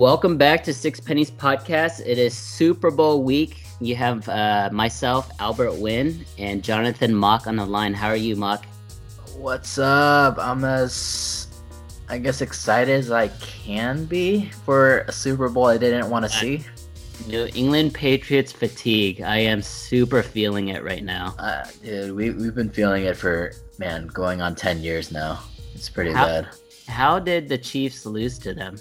Welcome back to Six Pennies Podcast. It is Super Bowl week. You have uh, myself, Albert Wynn, and Jonathan Mock on the line. How are you, Mock? What's up? I'm as, I guess, excited as I can be for a Super Bowl I didn't want to see. New England Patriots fatigue. I am super feeling it right now. Uh, dude, we, we've been feeling it for, man, going on 10 years now. It's pretty How- bad. How did the Chiefs lose to them?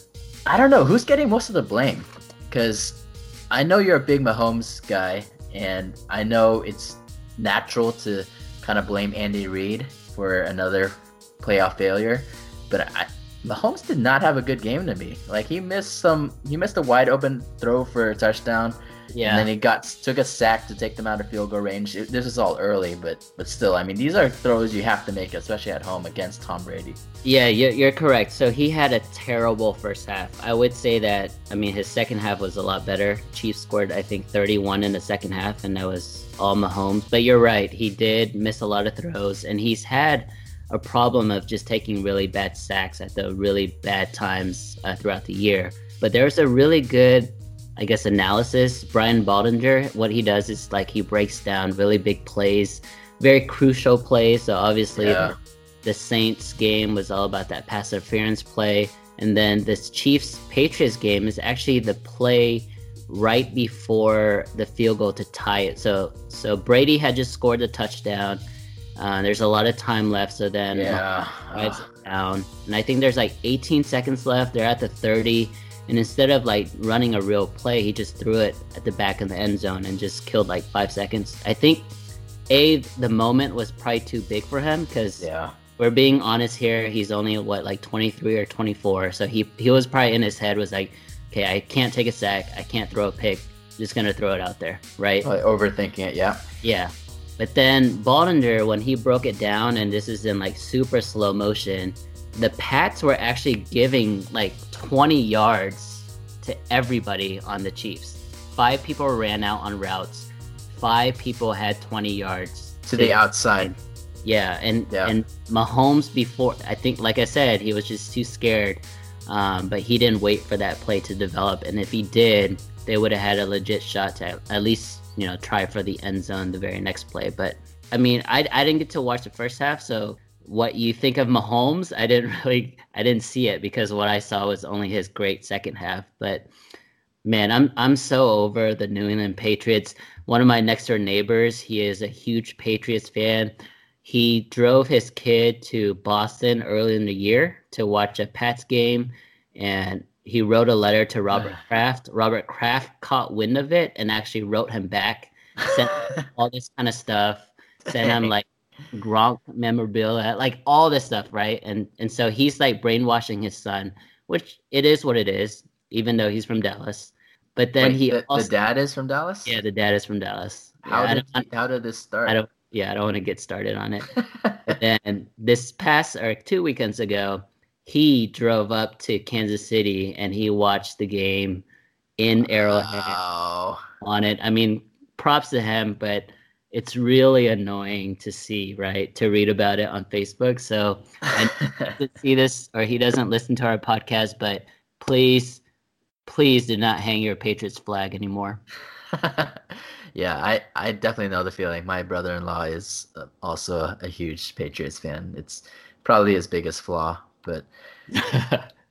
I don't know who's getting most of the blame because I know you're a big Mahomes guy, and I know it's natural to kind of blame Andy Reid for another playoff failure, but I, Mahomes did not have a good game to me. Like he missed some, he missed a wide open throw for a touchdown, Yeah. and then he got took a sack to take them out of field goal range. It- this is all early, but but still, I mean, these are throws you have to make, especially at home against Tom Brady. Yeah, you're, you're correct. So he had a terrible first half. I would say that, I mean, his second half was a lot better. Chiefs scored, I think, 31 in the second half, and that was all Mahomes. But you're right. He did miss a lot of throws, and he's had a problem of just taking really bad sacks at the really bad times uh, throughout the year. But there's a really good, I guess, analysis. Brian Baldinger, what he does is like he breaks down really big plays, very crucial plays. So obviously, Yeah. the Saints game was all about that pass interference play. And then this Chiefs Patriots game is actually the play right before the field goal to tie it. So so Brady had just scored the touchdown. Uh, there's a lot of time left, so then Yeah. down, and I think there's like 18 seconds left. They're at the 30, and instead of like running a real play, he just threw it at the back of the end zone and just killed like five seconds. I think a the moment was probably too big for him because yeah. we're being honest here. He's only what like 23 or 24, so he he was probably in his head was like, okay, I can't take a sack, I can't throw a pick, just gonna throw it out there, right? Like overthinking it. Yeah. Yeah. But then Baldinger, when he broke it down, and this is in like super slow motion, the Pats were actually giving like 20 yards to everybody on the Chiefs. Five people ran out on routes. Five people had 20 yards To the outside. yeah, and Yeah. and Mahomes before I think, like I said, he was just too scared. Um, but he didn't wait for that play to develop, and if he did, they would have had a legit shot to at least you know try for the end zone the very next play. But I mean, I I didn't get to watch the first half, so what you think of Mahomes, I didn't really I didn't see it because what I saw was only his great second half. But man, I'm I'm so over the New England Patriots. One of my next door neighbors, he is a huge Patriots fan. He drove his kid to Boston early in the year to watch a Pats game, and he wrote a letter to Robert Kraft. Robert Kraft caught wind of it and actually wrote him back, sent all this kind of stuff, sent him like Gronk memorabilia, like all this stuff, right? And and so he's like brainwashing his son, which it is what it is, even though he's from Dallas. But then Wait, he the, also, the dad is from Dallas. yeah, the dad is from Dallas. How Yeah, did don't- how did this start? I don't. Yeah, I don't want to get started on it. But then this past or two weekends ago, he drove up to Kansas City and he watched the game in Arrowhead Oh, on it. I mean, props to him, but it's really annoying to see, right? To read about it on Facebook. So I see this or he doesn't listen to our podcast, but please, please do not hang your Patriots flag anymore. yeah, I I definitely know the feeling. My brother-in-law is uh, also a, a huge Patriots fan. It's probably his biggest flaw, but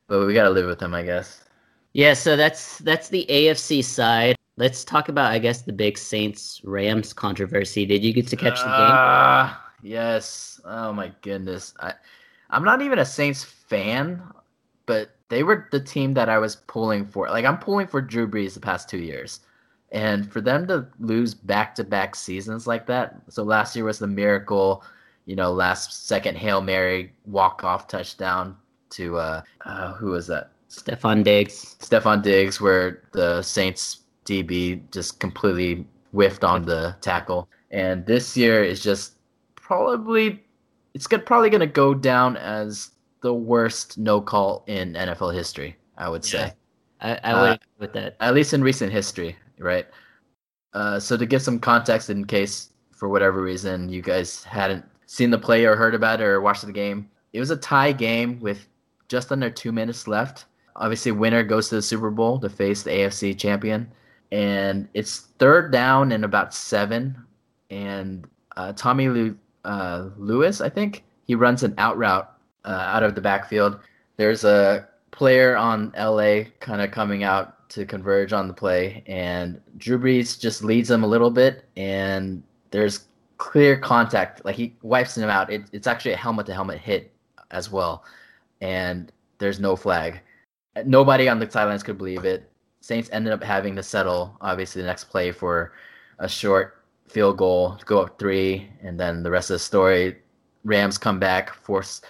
but we gotta live with him, I guess. Yeah, so that's that's the AFC side. Let's talk about, I guess, the big Saints Rams controversy. Did you get to catch the game? Ah, yes. Oh my goodness. I I'm not even a Saints fan, but they were the team that I was pulling for. Like I'm pulling for Drew Brees the past two years. And for them to lose back to back seasons like that. So last year was the miracle, you know, last second Hail Mary walk off touchdown to uh, uh who was that? Stefon Diggs. Stefon Diggs, where the Saints DB just completely whiffed on the tackle. And this year is just probably it's good, probably going to go down as the worst no call in NFL history. I would say, I, I Uh, would agree with that. at least in recent history, right? Uh, so to give some context, in case for whatever reason you guys hadn't seen the play or heard about it or watched the game, it was a tie game with just under two minutes left obviously, winner goes to the Super Bowl to face the AFC champion, and it's third down and about seven, and uh, Tommy Lew- uh, Lewis, I think, he runs an out route uh, out of the backfield. There's a player on LA kind of coming out to converge on the play, and Drew Brees just leads them a little bit, and there's clear contact. Like he wipes him out. It, it's actually a helmet to helmet hit as well, and there's no flag. Nobody on the sidelines could believe it. Saints ended up having to settle, obviously, the next play for a short field goal to go up three, and then the rest of the story. Rams come back, force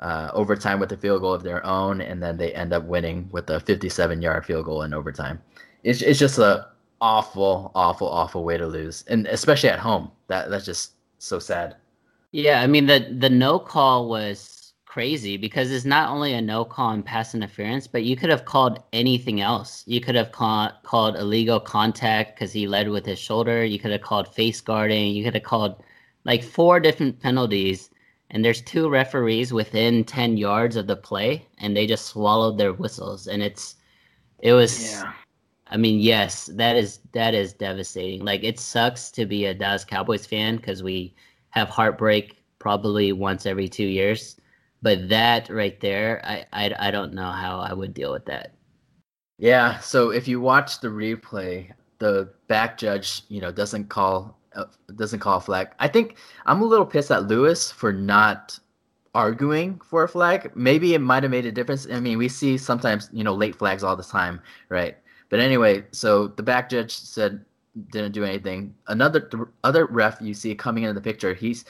uh, overtime with a field goal of their own, and then they end up winning with a 57-yard field goal in overtime. It's it's just a awful, awful, awful way to lose, and especially at home. That that's just so sad. Yeah, I mean the the no call was crazy because it's not only a no call on pass interference, but you could have called anything else. You could have call, called illegal contact because he led with his shoulder. You could have called face guarding. You could have called like four different penalties and there's two referees within 10 yards of the play and they just swallowed their whistles and it's it was yeah. I mean, yes, that is that is devastating. Like it sucks to be a Dallas Cowboys fan cuz we have heartbreak probably once every 2 years, but that right there, I, I I don't know how I would deal with that. Yeah, so if you watch the replay, the back judge, you know, doesn't call uh, doesn't call a flag. I think I'm a little pissed at Lewis for not arguing for a flag. Maybe it might have made a difference. I mean, we see sometimes, you know, late flags all the time, right? But anyway, so the back judge said didn't do anything. Another th- other ref you see coming into the picture, he's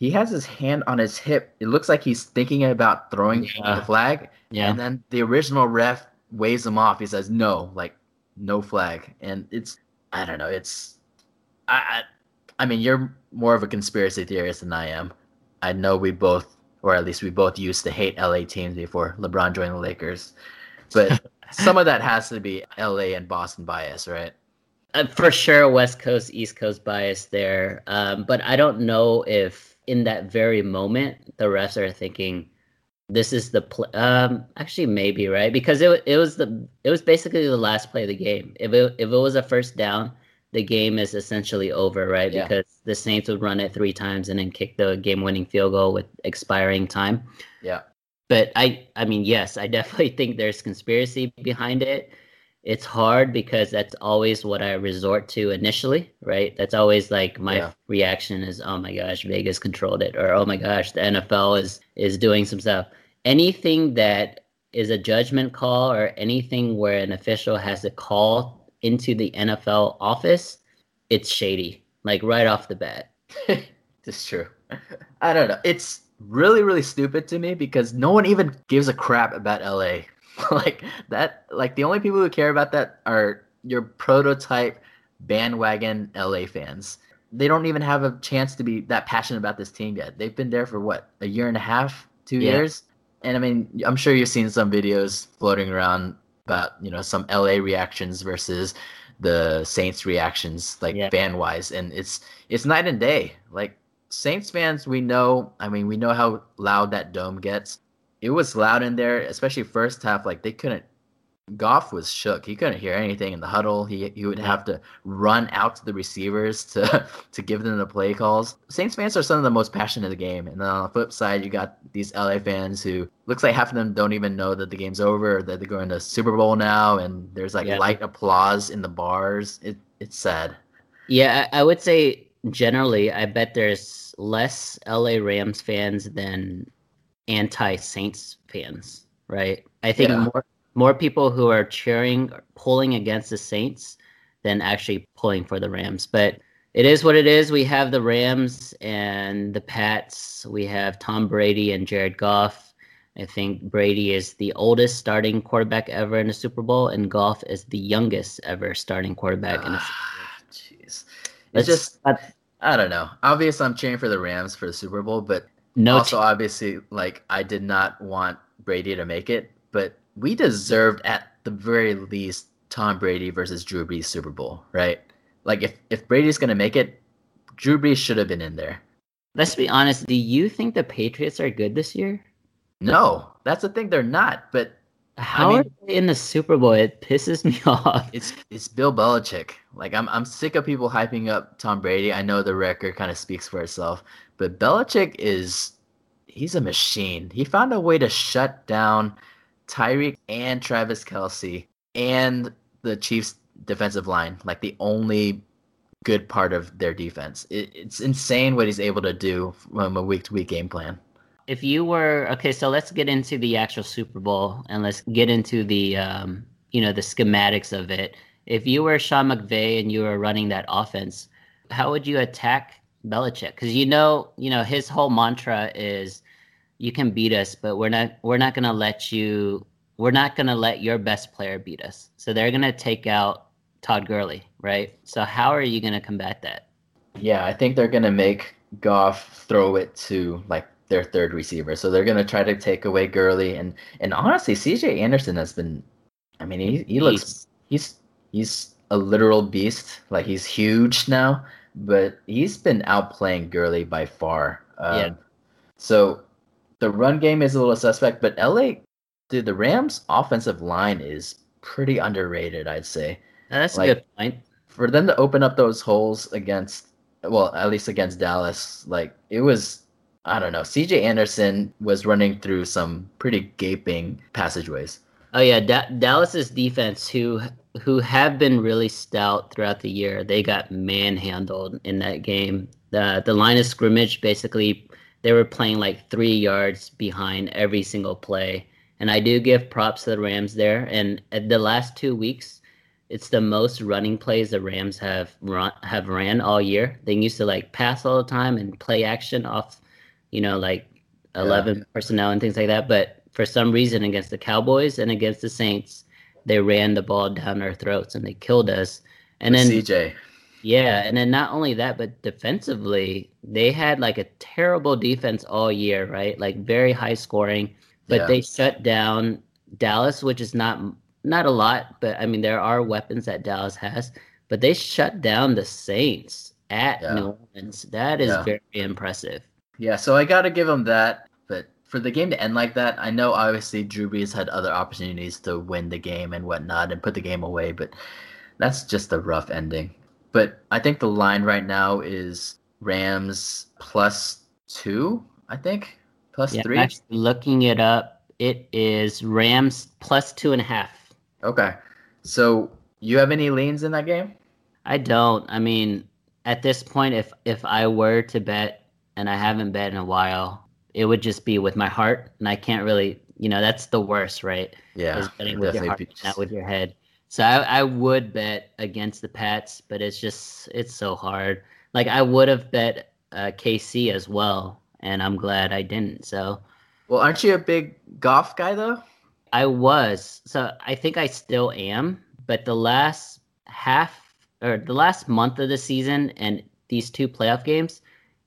he has his hand on his hip. It looks like he's thinking about throwing yeah. the flag. Yeah. And then the original ref waves him off. He says no, like no flag. And it's I don't know. It's I I mean, you're more of a conspiracy theorist than I am. I know we both, or at least we both used to hate LA teams before LeBron joined the Lakers. But some of that has to be LA and Boston bias, right? Uh, for sure, West Coast, East Coast bias there. Um, but I don't know if in that very moment the refs are thinking, this is the play. Um, actually, maybe right because it it was the it was basically the last play of the game. If it if it was a first down, the game is essentially over, right? Yeah. Because the Saints would run it three times and then kick the game-winning field goal with expiring time. Yeah. But I, I mean, yes, I definitely think there's conspiracy behind it. It's hard because that's always what I resort to initially, right? That's always like my yeah. reaction is, "Oh my gosh, Vegas controlled it," or "Oh my gosh, the NFL is is doing some stuff." Anything that is a judgment call or anything where an official has a call into the NFL office, it's shady, like right off the bat. it's true. I don't know. It's really, really stupid to me because no one even gives a crap about LA. like that, like the only people who care about that are your prototype bandwagon LA fans. They don't even have a chance to be that passionate about this team yet. They've been there for what a year and a half, two yeah. years, and I mean, I'm sure you've seen some videos floating around about you know some LA reactions versus the Saints reactions, like yeah. fan wise, and it's it's night and day. Like Saints fans, we know. I mean, we know how loud that dome gets. It was loud in there, especially first half. Like they couldn't Goff was shook. He couldn't hear anything in the huddle. He he would have to run out to the receivers to to give them the play calls. Saints fans are some of the most passionate of the game. And then on the flip side, you got these LA fans who looks like half of them don't even know that the game's over or that they're going to Super Bowl now. And there's like yeah. light applause in the bars. It it's sad. Yeah, I would say generally, I bet there's less LA Rams fans than anti Saints fans. Right? I think yeah. more more people who are cheering, pulling against the Saints than actually pulling for the Rams. But it is what it is. We have the Rams and the Pats. We have Tom Brady and Jared Goff. I think Brady is the oldest starting quarterback ever in a Super Bowl, and Goff is the youngest ever starting quarterback in a Super Bowl. Ah, jeez, it's just I don't know. Obviously, I'm cheering for the Rams for the Super Bowl, but no also t- obviously, like I did not want Brady to make it, but we deserved at the very least Tom Brady versus Drew Brees Super Bowl, right? Like if if Brady's gonna make it, Drew Brees should have been in there. Let's be honest. Do you think the Patriots are good this year? No, that's the thing. They're not. But How I mean, are they in the Super Bowl? It pisses me off. It's it's Bill Belichick. Like I'm I'm sick of people hyping up Tom Brady. I know the record kind of speaks for itself, but Belichick is he's a machine. He found a way to shut down Tyreek and Travis Kelce and the Chiefs defensive line, like the only good part of their defense. It, it's insane what he's able to do from a week to week game plan. If you were okay, so let's get into the actual Super Bowl and let's get into the um, you know the schematics of it. If you were Sean McVay and you were running that offense, how would you attack Belichick? Because you know, you know, his whole mantra is, "You can beat us, but we're not. We're not to let you. We're not going to let your best player beat us." So they're going to take out Todd Gurley, right? So how are you going to combat that? Yeah, I think they're going to make Goff throw it to like their third receiver. So they're going to try to take away Gurley and and honestly, CJ Anderson has been I mean, he he looks he's he's a literal beast. Like he's huge now, but he's been outplaying Gurley by far. Um, yeah. So the run game is a little suspect, but LA, dude, the Rams' offensive line is pretty underrated, I'd say. That's like, a good point. For them to open up those holes against, well, at least against Dallas, like it was, I don't know. CJ Anderson was running through some pretty gaping passageways. Oh yeah, da- Dallas's defense, who who have been really stout throughout the year, they got manhandled in that game. The the line of scrimmage basically they were playing like three yards behind every single play. And I do give props to the Rams there. And the last two weeks, it's the most running plays the Rams have run have ran all year. They used to like pass all the time and play action off, you know, like eleven yeah. personnel and things like that. But for some reason, against the Cowboys and against the Saints, they ran the ball down our throats and they killed us. And With then CJ, yeah, and then not only that, but defensively, they had like a terrible defense all year, right? Like very high scoring, but yeah. they shut down Dallas, which is not not a lot, but I mean there are weapons that Dallas has. But they shut down the Saints at yeah. New Orleans. That is yeah. very impressive. Yeah, so I got to give them that. But for the game to end like that, I know obviously Drew Brees had other opportunities to win the game and whatnot and put the game away, but that's just a rough ending. But I think the line right now is Rams plus two. I think plus yeah, three. Actually looking it up, it is Rams plus two and a half. Okay. So you have any leans in that game? I don't. I mean, at this point, if if I were to bet, and I haven't bet in a while, it would just be with my heart, and I can't really, you know, that's the worst, right? Yeah. Is betting with your heart, not with your head. So I, I would bet against the Pats, but it's just it's so hard. Like I would have bet uh, KC as well, and I'm glad I didn't. So. Well, aren't you a big Goff guy though? I was. So I think I still am. But the last half or the last month of the season and these two playoff games,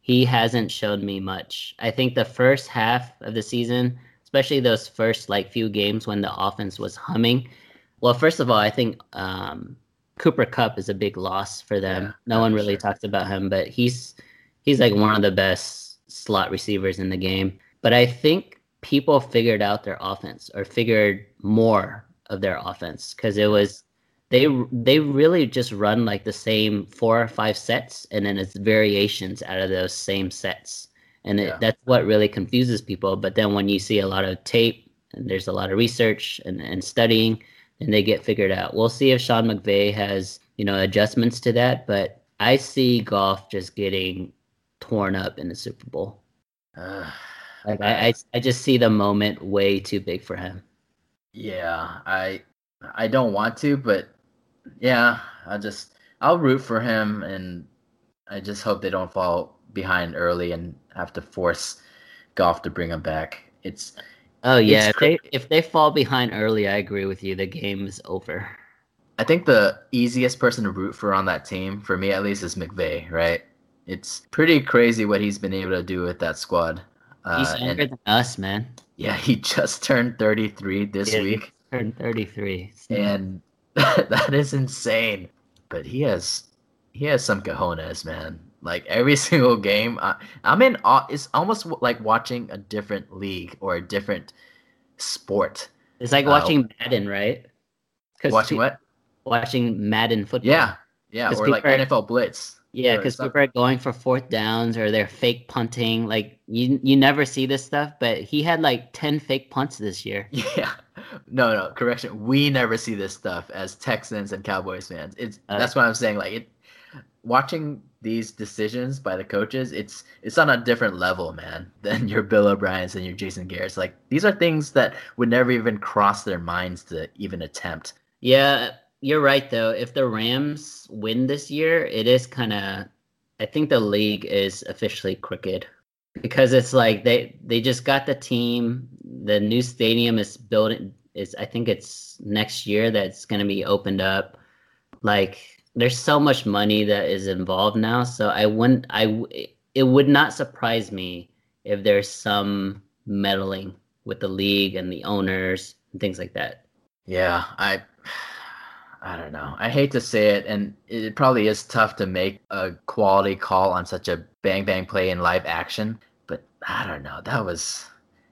he hasn't shown me much. I think the first half of the season, especially those first like few games when the offense was humming. Well, first of all, I think um, Cooper Kupp is a big loss for them. Yeah, no one really sure. talks about him, but he's he's like one of the best slot receivers in the game. But I think people figured out their offense or figured more of their offense because it was they they really just run like the same four or five sets and then it's variations out of those same sets. And it, that's what really confuses people. But then when you see a lot of tape and there's a lot of research and, and studying and they get figured out. We'll see if sean mcvay has you know adjustments to that but i see Goff just getting torn up in the super bowl. Uh, like I, I, I just see the moment way too big for him. Yeah, I I don't want to, but yeah, I just I'll root for him, and I just hope they don't fall behind early and have to force Goff to bring him back. It's oh yeah, it's if they if they fall behind early, I agree with you. The game is over. I think the easiest person to root for on that team, for me at least, is McVay. Right? It's pretty crazy what he's been able to do with that squad. He's uh, younger than us, man. Yeah, he just turned 33 this yeah, week. Turned 33. And that is insane. But he has he has some cojones, man. Like every single game, I, I'm in. It's almost like watching a different league or a different sport. It's like Uh, watching Madden, right? Watching pe- what? Watching Madden football. Yeah, yeah, or like are- NFL Blitz. Yeah, because people are going for fourth downs or they're fake punting. Like you, you never see this stuff, but he had like ten fake punts this year. Yeah. No, no, correction. We never see this stuff as Texans and Cowboys fans. It's Uh, that's what I'm saying. Like it watching these decisions by the coaches, it's it's on a different level, man, than your Bill O'Brien's and your Jason Garrett's. Like these are things that would never even cross their minds to even attempt. Yeah, you're right though. If the Rams win this year, it is kind of. I think the league is officially crooked because it's like they they just got the team. The new stadium is building. Is I think it's next year that's going to be opened up. Like there's so much money that is involved now, so I wouldn't. I it would not surprise me if there's some meddling with the league and the owners and things like that. Yeah, I I don't know. I hate to say it, and it probably is tough to make a quality call on such a bang bang play in live action. But I don't know. That was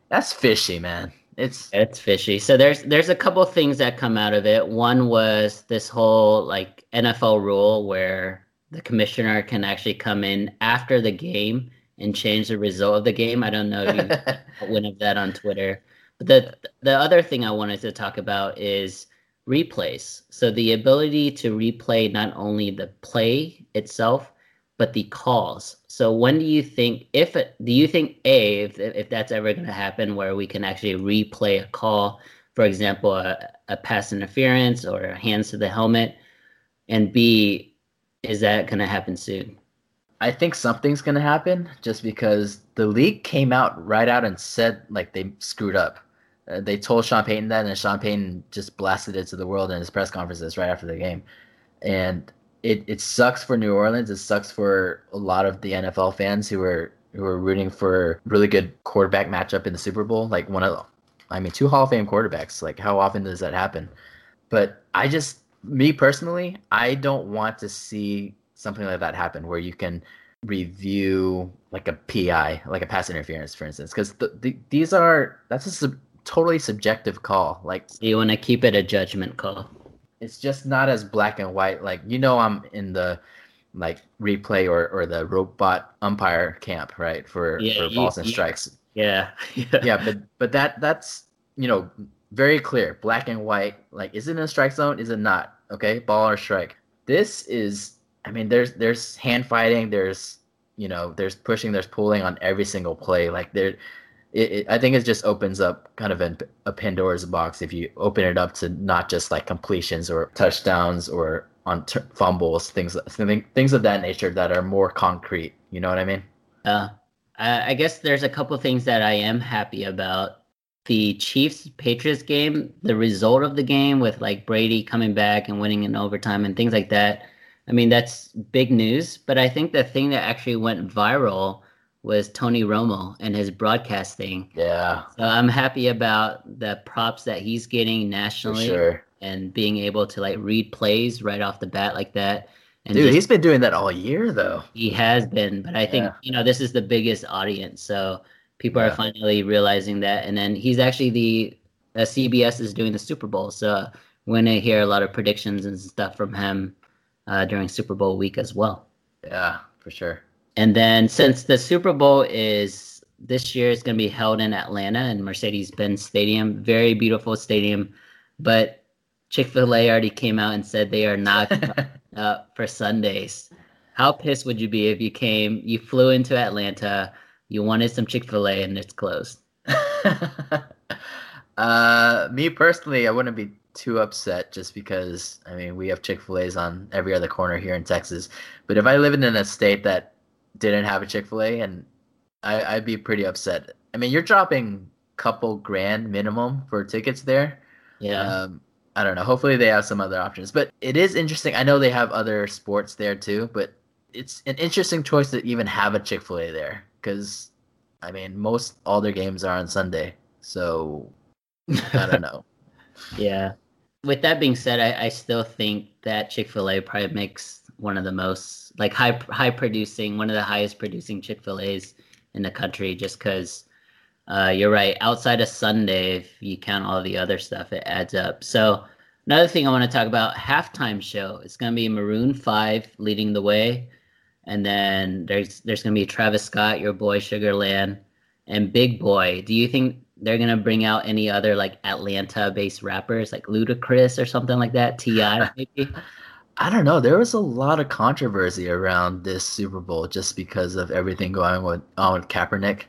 that's fishy, man. It's It's fishy. So there's there's a couple things that come out of it. One was this whole like NFL rule where the commissioner can actually come in after the game and change the result of the game. I don't know if you went of that on Twitter. But the the other thing I wanted to talk about is replays. So the ability to replay not only the play itself, but the calls. So when do you think if it, do you think a if if that's ever going to happen where we can actually replay a call, for example, a, a pass interference or hands to the helmet, and b is that going to happen soon? I think something's gonna happen just because the league came out right out and said like they screwed up. Uh, they told Sean Payton that, and Sean Payton just blasted it to the world in his press conferences right after the game. And it, it sucks for New Orleans. It sucks for a lot of the NFL fans who are who are rooting for really good quarterback matchup in the Super Bowl. Like one of, I mean, two Hall of Fame quarterbacks. Like how often does that happen? But I just, me personally, I don't want to see something like that happen where you can review like a PI, like a pass interference, for instance, because the, the, these are that's a totally subjective call. Like You want to keep it a judgment call. it's just not as black and white. Like you know, I'm in the like replay or, or the robot umpire camp, right? For Yeah, for you- balls and you- strikes. Yeah. Yeah, but but that that's you know very clear, black and white. Like, is it in a strike zone? Is it not? Okay, ball or strike. This is. I mean, there's there's hand fighting. There's you know there's pushing. There's pulling on every single play. Like there. It, it, I think it just opens up kind of an, a Pandora's box if you open it up to not just like completions or touchdowns or on t- fumbles, things things of that nature that are more concrete. You know what I mean? Uh, I I guess there's a couple things that I am happy about. The Chiefs Patriots game, the result of the game with like Brady coming back and winning in overtime and things like that. I mean, that's big news. But I think the thing that actually went viral was Tony Romo and his broadcasting. Yeah, So I'm happy about the props that he's getting nationally sure. and being able to like read plays right off the bat like that. And Dude, just- he's been doing that all year though. he has been, but I think Yeah. you know this is the biggest audience, so people Yeah. are finally realizing that. And then he's actually the uh, CBS is doing the Super Bowl, so we're gonna hear a lot of predictions and stuff from him uh, during Super Bowl week as well. Yeah, for sure. And then since the Super Bowl is this year, it's gonna be held in Atlanta in Mercedes-Benz Stadium, very beautiful stadium, but Chick Fil A already came out and said they are not uh, for Sundays. How pissed would you be if you came, you flew into Atlanta, you wanted some Chick fil A and it's closed? uh, me personally, I wouldn't be too upset just because I mean we have Chick Fil A's on every other corner here in Texas. But if I lived in a state that didn't have a Chick Fil A, and I, I'd be pretty upset. I mean, you're dropping couple grand minimum for tickets there. Yeah. Um, I don't know. Hopefully they have some other options. But it is interesting. I know they have other sports there too, but it's an interesting choice to even have a Chick Fil A there because I mean most all their games are on Sunday. So I don't know. yeah. With that being said, I, I still think that Chick fil A probably makes one of the most, like, high, high producing, one of the highest producing Chick fil A's in the country just because uh, you're right. Outside of Sunday, if you count all the other stuff, it adds up. So another thing I want to talk about halftime show. It's gonna be Maroon Five leading the way, and then there's there's gonna be Travis Scott, your boy Sugarland, and Big Boi. Do you think they're gonna bring out any other like Atlanta-based rappers like Ludacris or something like that? Ti maybe. I don't know. There was a lot of controversy around this Super Bowl just because of everything going with, on with Kaepernick.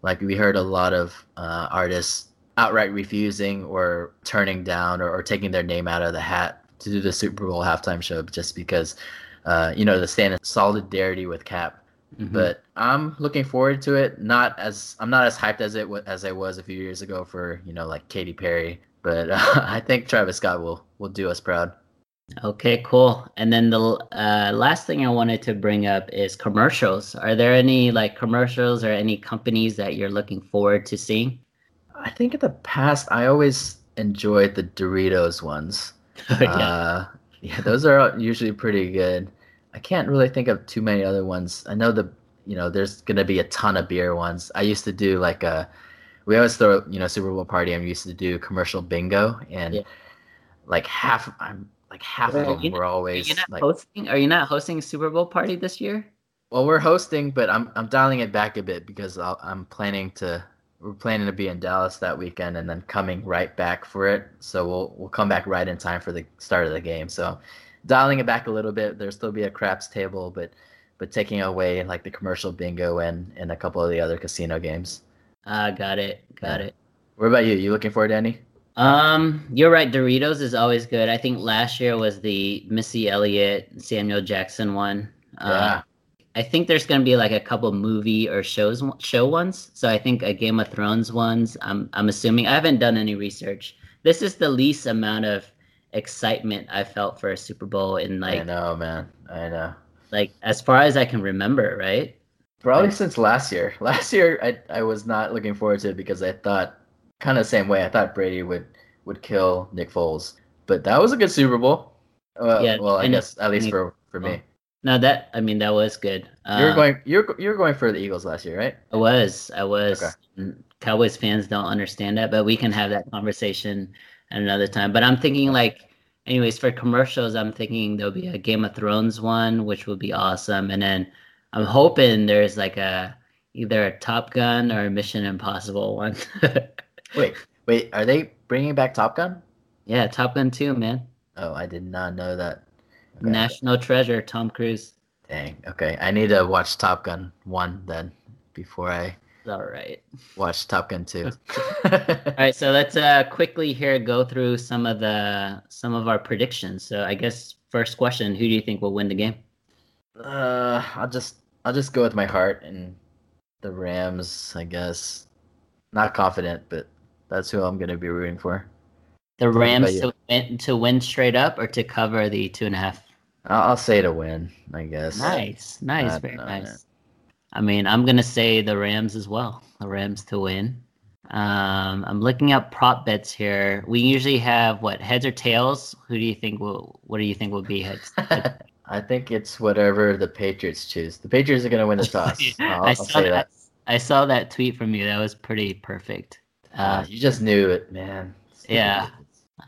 Like we heard a lot of uh, artists outright refusing or turning down or, or, taking their name out of the hat to do the Super Bowl halftime show just because, uh, you know, the stand in solidarity with Cap. Mm-hmm. But I'm looking forward to it. Not as I'm not as hyped as it as I was a few years ago for you know like Katy Perry. But uh, I think Travis Scott will will do us proud. Okay, cool. And then the uh, last thing I wanted to bring up is commercials. Are there any like commercials or any companies that you're looking forward to seeing? I think in the past I always enjoyed the Doritos ones. yeah. Uh, yeah, those are usually pretty good. I can't really think of too many other ones. I know the you know there's gonna be a ton of beer ones. I used to do like a we always throw you know Super Bowl party. I'm used to do commercial bingo and yeah. like half I'm like half of them were always are you not like hosting. Are you not hosting a Super Bowl party this year? Well, we're hosting, but I'm I'm dialing it back a bit because i am planning to we're planning to be in Dallas that weekend and then coming right back for it. So we'll we'll come back right in time for the start of the game. So dialing it back a little bit. There'll still be a craps table, but but taking away like the commercial bingo and and a couple of the other casino games. Ah, uh, got it, got yeah. it. What about you? You looking forward to any? Um, you're right. Doritos is always good. I think last year was the Missy Elliott, Samuel Jackson one. Uh, yeah. Uh, I think there's gonna be like a couple movie or shows show ones. So I think a Game of Thrones ones. I'm I'm assuming I haven't done any research. This is the least amount of excitement I felt for a Super Bowl in like. I know, man. I know. Like as far as I can remember, right? Probably like, since last year. Last year, I I was not looking forward to it because I thought kind of the same way. I thought Brady would would kill Nick Foles, but that was a good Super Bowl. Uh, yeah, well, I guess at least for for me. No, that I mean that was good. Uh, you're going you're you're going for the Eagles last year, right? I was. I was. Okay. Cowboys fans don't understand that, but we can have that conversation at another time. But I'm thinking like anyways, for commercials, I'm thinking there'll be a Game of Thrones one, which would be awesome. And then I'm hoping there's like a either a Top Gun or a Mission Impossible one. wait, wait, are they bringing back Top Gun? Yeah, Top Gun 2, man. Oh, I did not know that. Okay. National treasure, Tom Cruise. Dang. Okay, I need to watch Top Gun 1 then before I all right. Watch Top Gun 2. all right, so let's uh quickly here go through some of the some of our predictions. So I guess first question, who do you think will win the game? Uh I'll just I'll just go with my heart and the Rams, I guess. Not confident, but that's who I'm going to be rooting for. The Rams to win, to win straight up or to cover the two and a half? I'll, I'll say to win, I guess. Nice, nice, very know, nice. Man. I mean, I'm going to say the Rams as well. The Rams to win. Um, I'm looking up prop bets here. We usually have what heads or tails. Who do you think will? What do you think will be heads? I think it's whatever the Patriots choose. The Patriots are going to win the toss. I'll, I saw that. that. I saw that tweet from you. That was pretty perfect. Uh, you just knew it, man. yeah.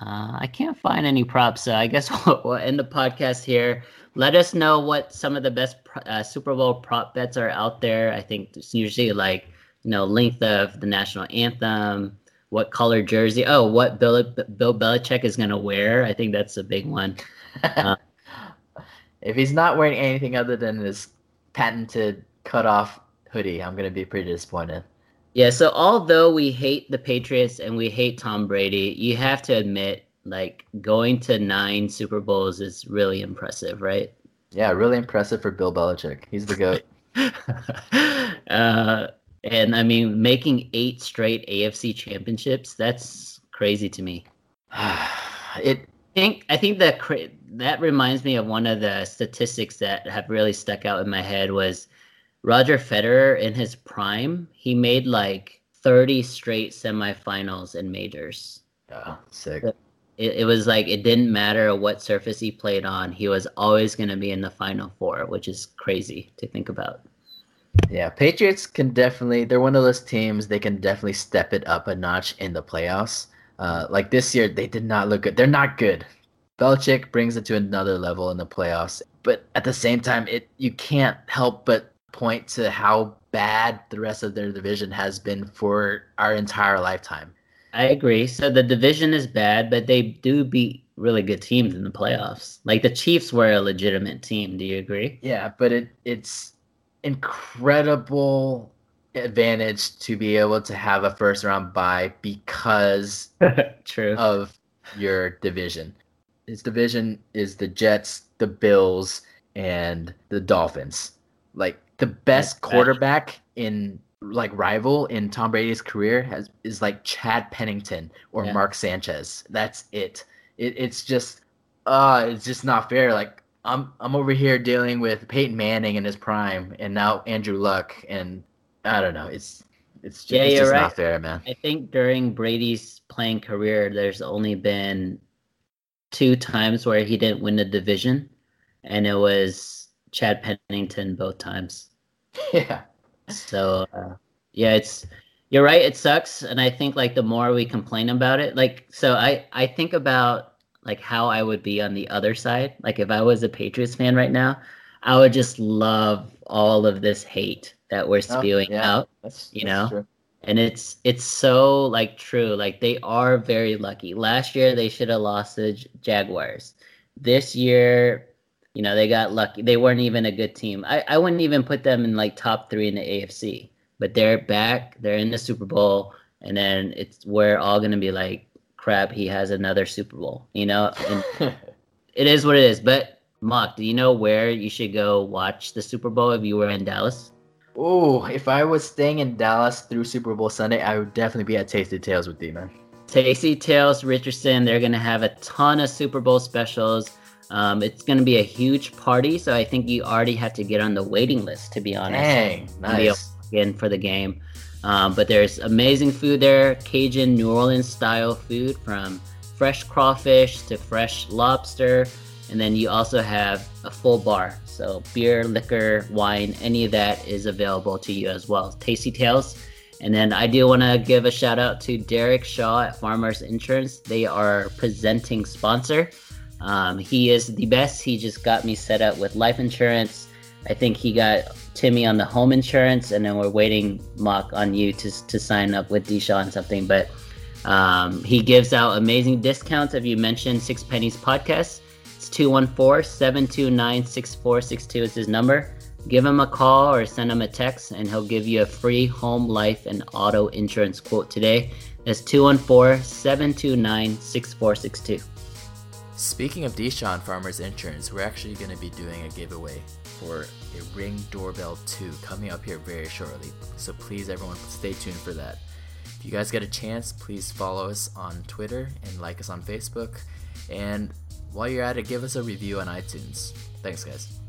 Uh, I can't find any props, so I guess we'll, we'll, end the podcast here. Let us know what some of the best uh, Super Bowl prop bets are out there. I think it's usually like you know length of the national anthem, what color jersey, oh, what Bill Bill Belichick is gonna wear. I think that's a big one. Uh, if he's not wearing anything other than his patented cutoff hoodie, I'm gonna be pretty disappointed. Yeah, so although we hate the Patriots and we hate Tom Brady, you have to admit, like going to nine Super Bowls is really impressive, right? Yeah, really impressive for Bill Belichick. He's the goat. uh, and I mean, making eight straight AFC championships, that's crazy to me. it I think I think that that reminds me of one of the statistics that have really stuck out in my head was Roger Federer in his prime, he made like 30 straight semifinals in majors. Yeah, sick. It, it was like it didn't matter what surface he played on, he was always going to be in the final four, which is crazy to think about. Yeah, Patriots can definitely. They're one of those teams. They can definitely step it up a notch in the playoffs. Uh, like this year, they did not look good. They're not good. Belichick brings it to another level in the playoffs, but at the same time, it you can't help but point to how bad the rest of their division has been for our entire lifetime. I agree. So the division is bad, but they do beat really good teams in the playoffs. Like the Chiefs were a legitimate team. Do you agree? Yeah, but it it's incredible advantage to be able to have a first round bye because True. of your division. His division is the Jets, the Bills, and the Dolphins. Like the best quarterback in like rival in Tom Brady's career has is like Chad Pennington or yeah. Mark Sanchez. That's it. it. It's just uh it's just not fair. Like I'm I'm over here dealing with Peyton Manning in his prime and now Andrew Luck and I don't know. It's it's just, yeah, it's just right. not fair, man. I think during Brady's playing career there's only been two times where he didn't win the division and it was Chad Pennington both times. Yeah. So uh, yeah, it's you're right. It sucks, and I think like the more we complain about it, like so I I think about like how I would be on the other side. Like if I was a Patriots fan right now, I would just love all of this hate that we're oh, spewing oh, yeah. out. That's, you that's know. True. And it's it's so like true. Like they are very lucky. Last year they should have lost the Jaguars. This year you know, they got lucky. They weren't even a good team. I, I wouldn't even put them in like top three in the AFC. But they're back. They're in the Super Bowl, and then it's we're all gonna be like, crap. He has another Super Bowl. You know, it is what it is. But Mock, do you know where you should go watch the Super Bowl if you were in Dallas? Oh, if I was staying in Dallas through Super Bowl Sunday, I would definitely be at Tasty Tales with you, man. Tasty Tales, Richardson. They're gonna have a ton of Super Bowl specials. Um, it's going to be a huge party, so I think you already have to get on the waiting list, to be honest. Dang, nice. In for the game. Um, but there's amazing food there, Cajun New Orleans style food from fresh crawfish to fresh lobster. And then you also have a full bar. So beer, liquor, wine, any of that is available to you as well. Tasty Tales. And then I do want to give a shout out to Derek Shaw at Farmers Insurance. They are presenting sponsor. Um, he is the best. He just got me set up with life insurance. I think he got Timmy on the home insurance, and then we're waiting mock on you to to sign up with Deshaun and something. But um, he gives out amazing discounts if you mention Six Pennies Podcast. It's 214-729-6462 is his number. Give him a call or send him a text, and he'll give you a free home, life, and auto insurance quote today. That's 214 729 6462. Speaking of Deshaun Farmers Insurance, we're actually going to be doing a giveaway for a Ring Doorbell 2 coming up here very shortly. So please, everyone, stay tuned for that. If you guys get a chance, please follow us on Twitter and like us on Facebook. And while you're at it, give us a review on iTunes. Thanks, guys.